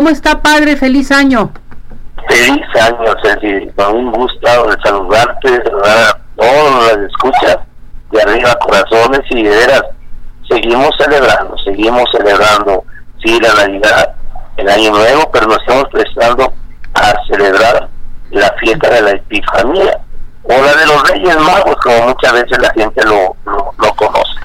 ¿Cómo está, padre? Feliz año. Feliz año, Ceci. Con un gusto de saludarte, de saludar a todos los escuchas de arriba corazones y de veras seguimos celebrando, seguimos celebrando, sí, la Navidad, el Año Nuevo, pero nos estamos prestando a celebrar la fiesta de la Epifanía o la de los Reyes Magos, como muchas veces la gente lo, lo, conoce.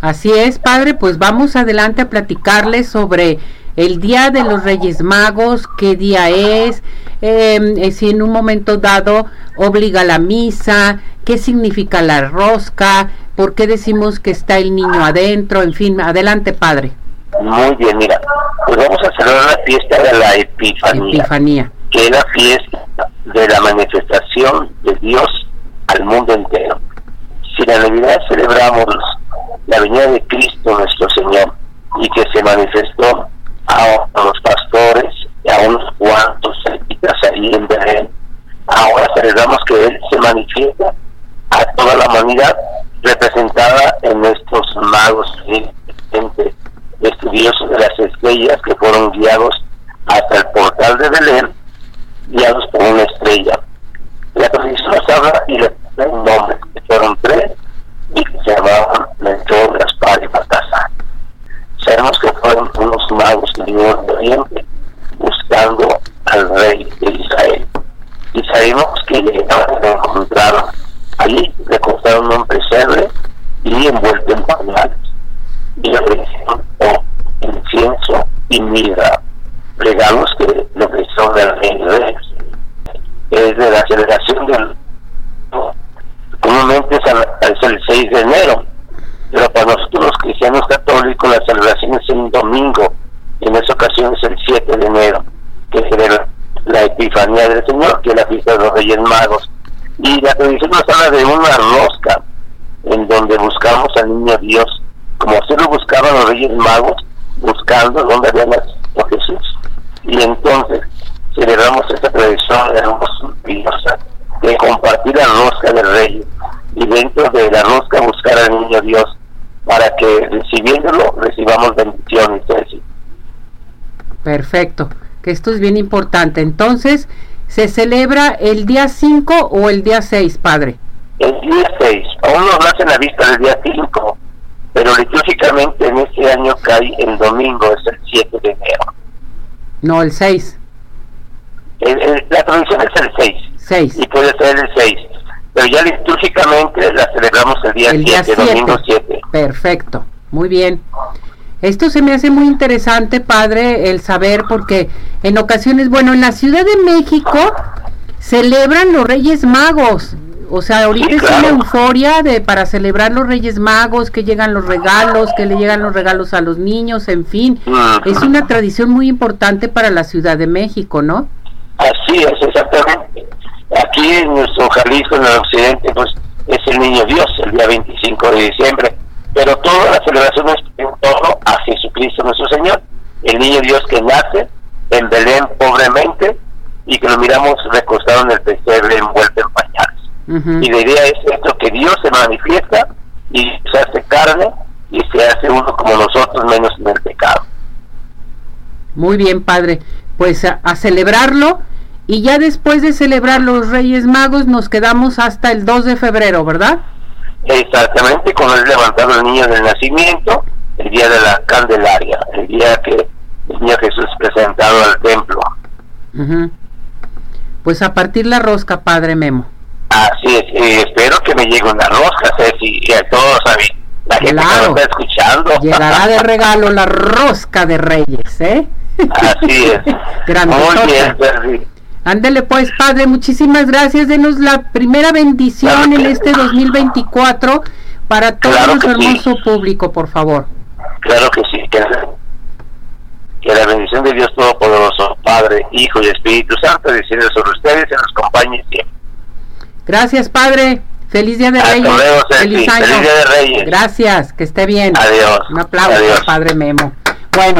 Así es, padre, pues vamos adelante a platicarles sobre el Día de los Reyes Magos, qué día es, em, eh, si en un momento dado obliga la misa, qué significa la rosca, por qué decimos que está el niño adentro, en fin, adelante padre. Muy bien, mira, pues vamos a celebrar la fiesta de la Epifanía, Epifanía. que es la fiesta de la manifestación de Dios al mundo entero. Si la Navidad celebramos la venida de Cristo nuestro Señor y que se manifestó a, los pastores y a unos cuantos ahí en Belén, ahora celebramos que Él se manifiesta a toda la humanidad representada en estos magos estudiosos de las estrellas que fueron guiados hasta el portal de Belén, guiados por una estrella. La tradición nos habla y le da un nombre, que fueron tres y que se llamaban Melchor, Gaspar y Baltasar. Sabemos que fueron unos magos que vinieron de Oriente buscando al rey de Israel. Y sabemos que llegaron a encontrar allí, le costaron un pesebre envuelto en pañales. Y le ofrecieron incienso y mirra, regalos que que son del rey. Es de la celebración del comúnmente es el 6 de enero, pero para nosotros los cristianos católicos la celebración es un domingo, en esa ocasión es el 7 de enero, que es la Epifanía del Señor, que es la fiesta de los Reyes Magos. Y la tradición nos habla de una rosca, en donde buscamos al niño Dios, como así lo buscaban los Reyes Magos, buscando dónde había nacido Jesús. Y entonces celebramos esta tradición hermosa de compartir la rosca del Rey y dentro de la rosca buscar al niño Dios para que recibiéndolo recibamos bendiciones. Perfecto, que esto es bien importante. Entonces, ¿se celebra el día 5 o el día 6, padre? El día 6, aún no hacen la vista del día 5, pero litúrgicamente en este año cae el domingo, es el 7 de enero. No, el 6. la tradición es el 6. 6. Y puede ser el 6 pero ya litúrgicamente la celebramos el día 7, domingo 7. Perfecto, muy bien. Esto se me hace muy interesante, padre, el saber, porque en ocasiones, bueno, en la Ciudad de México celebran los Reyes Magos. O sea, ahorita es una euforia de para celebrar los Reyes Magos, que llegan los regalos, que le llegan los regalos a los niños, en fin. Es una tradición muy importante para la Ciudad de México, ¿no? Así es, exactamente. Aquí en nuestro Jalisco, en el occidente, pues es el niño Dios, el día 25 de diciembre. Pero toda la celebración es en torno a Jesucristo nuestro Señor, el niño Dios que nace en Belén pobremente y que lo miramos recostado en el pesebre envuelto en Y la idea es esto, que Dios se manifiesta y se hace carne y se hace uno como nosotros menos en el pecado. Muy bien, Padre. Pues a celebrarlo y ya después de celebrar los Reyes Magos nos quedamos hasta el 2 de febrero, ¿verdad? Exactamente, con el levantado el niño del nacimiento, el día de la Candelaria, el día que el niño Jesús presentado al templo. Pues a partir la rosca, Padre Memo. Espero que me llegue una rosca, Ceci, y a todos, la gente que está escuchando. Llegará de regalo la rosca de Reyes, ¿eh? Así es. Muy bien, Ándele pues, Padre, muchísimas gracias. Denos la primera bendición en este 2024 para todo nuestro hermoso público, por favor. Claro que sí. Que, la bendición de Dios Todopoderoso, Padre, Hijo y Espíritu Santo, descienda sobre ustedes y nos acompañe siempre. Gracias, Padre. Feliz Día de Reyes. Feliz año. Feliz Día de Reyes. Gracias, que esté bien. Adiós. Un aplauso, Padre Memo. Bueno.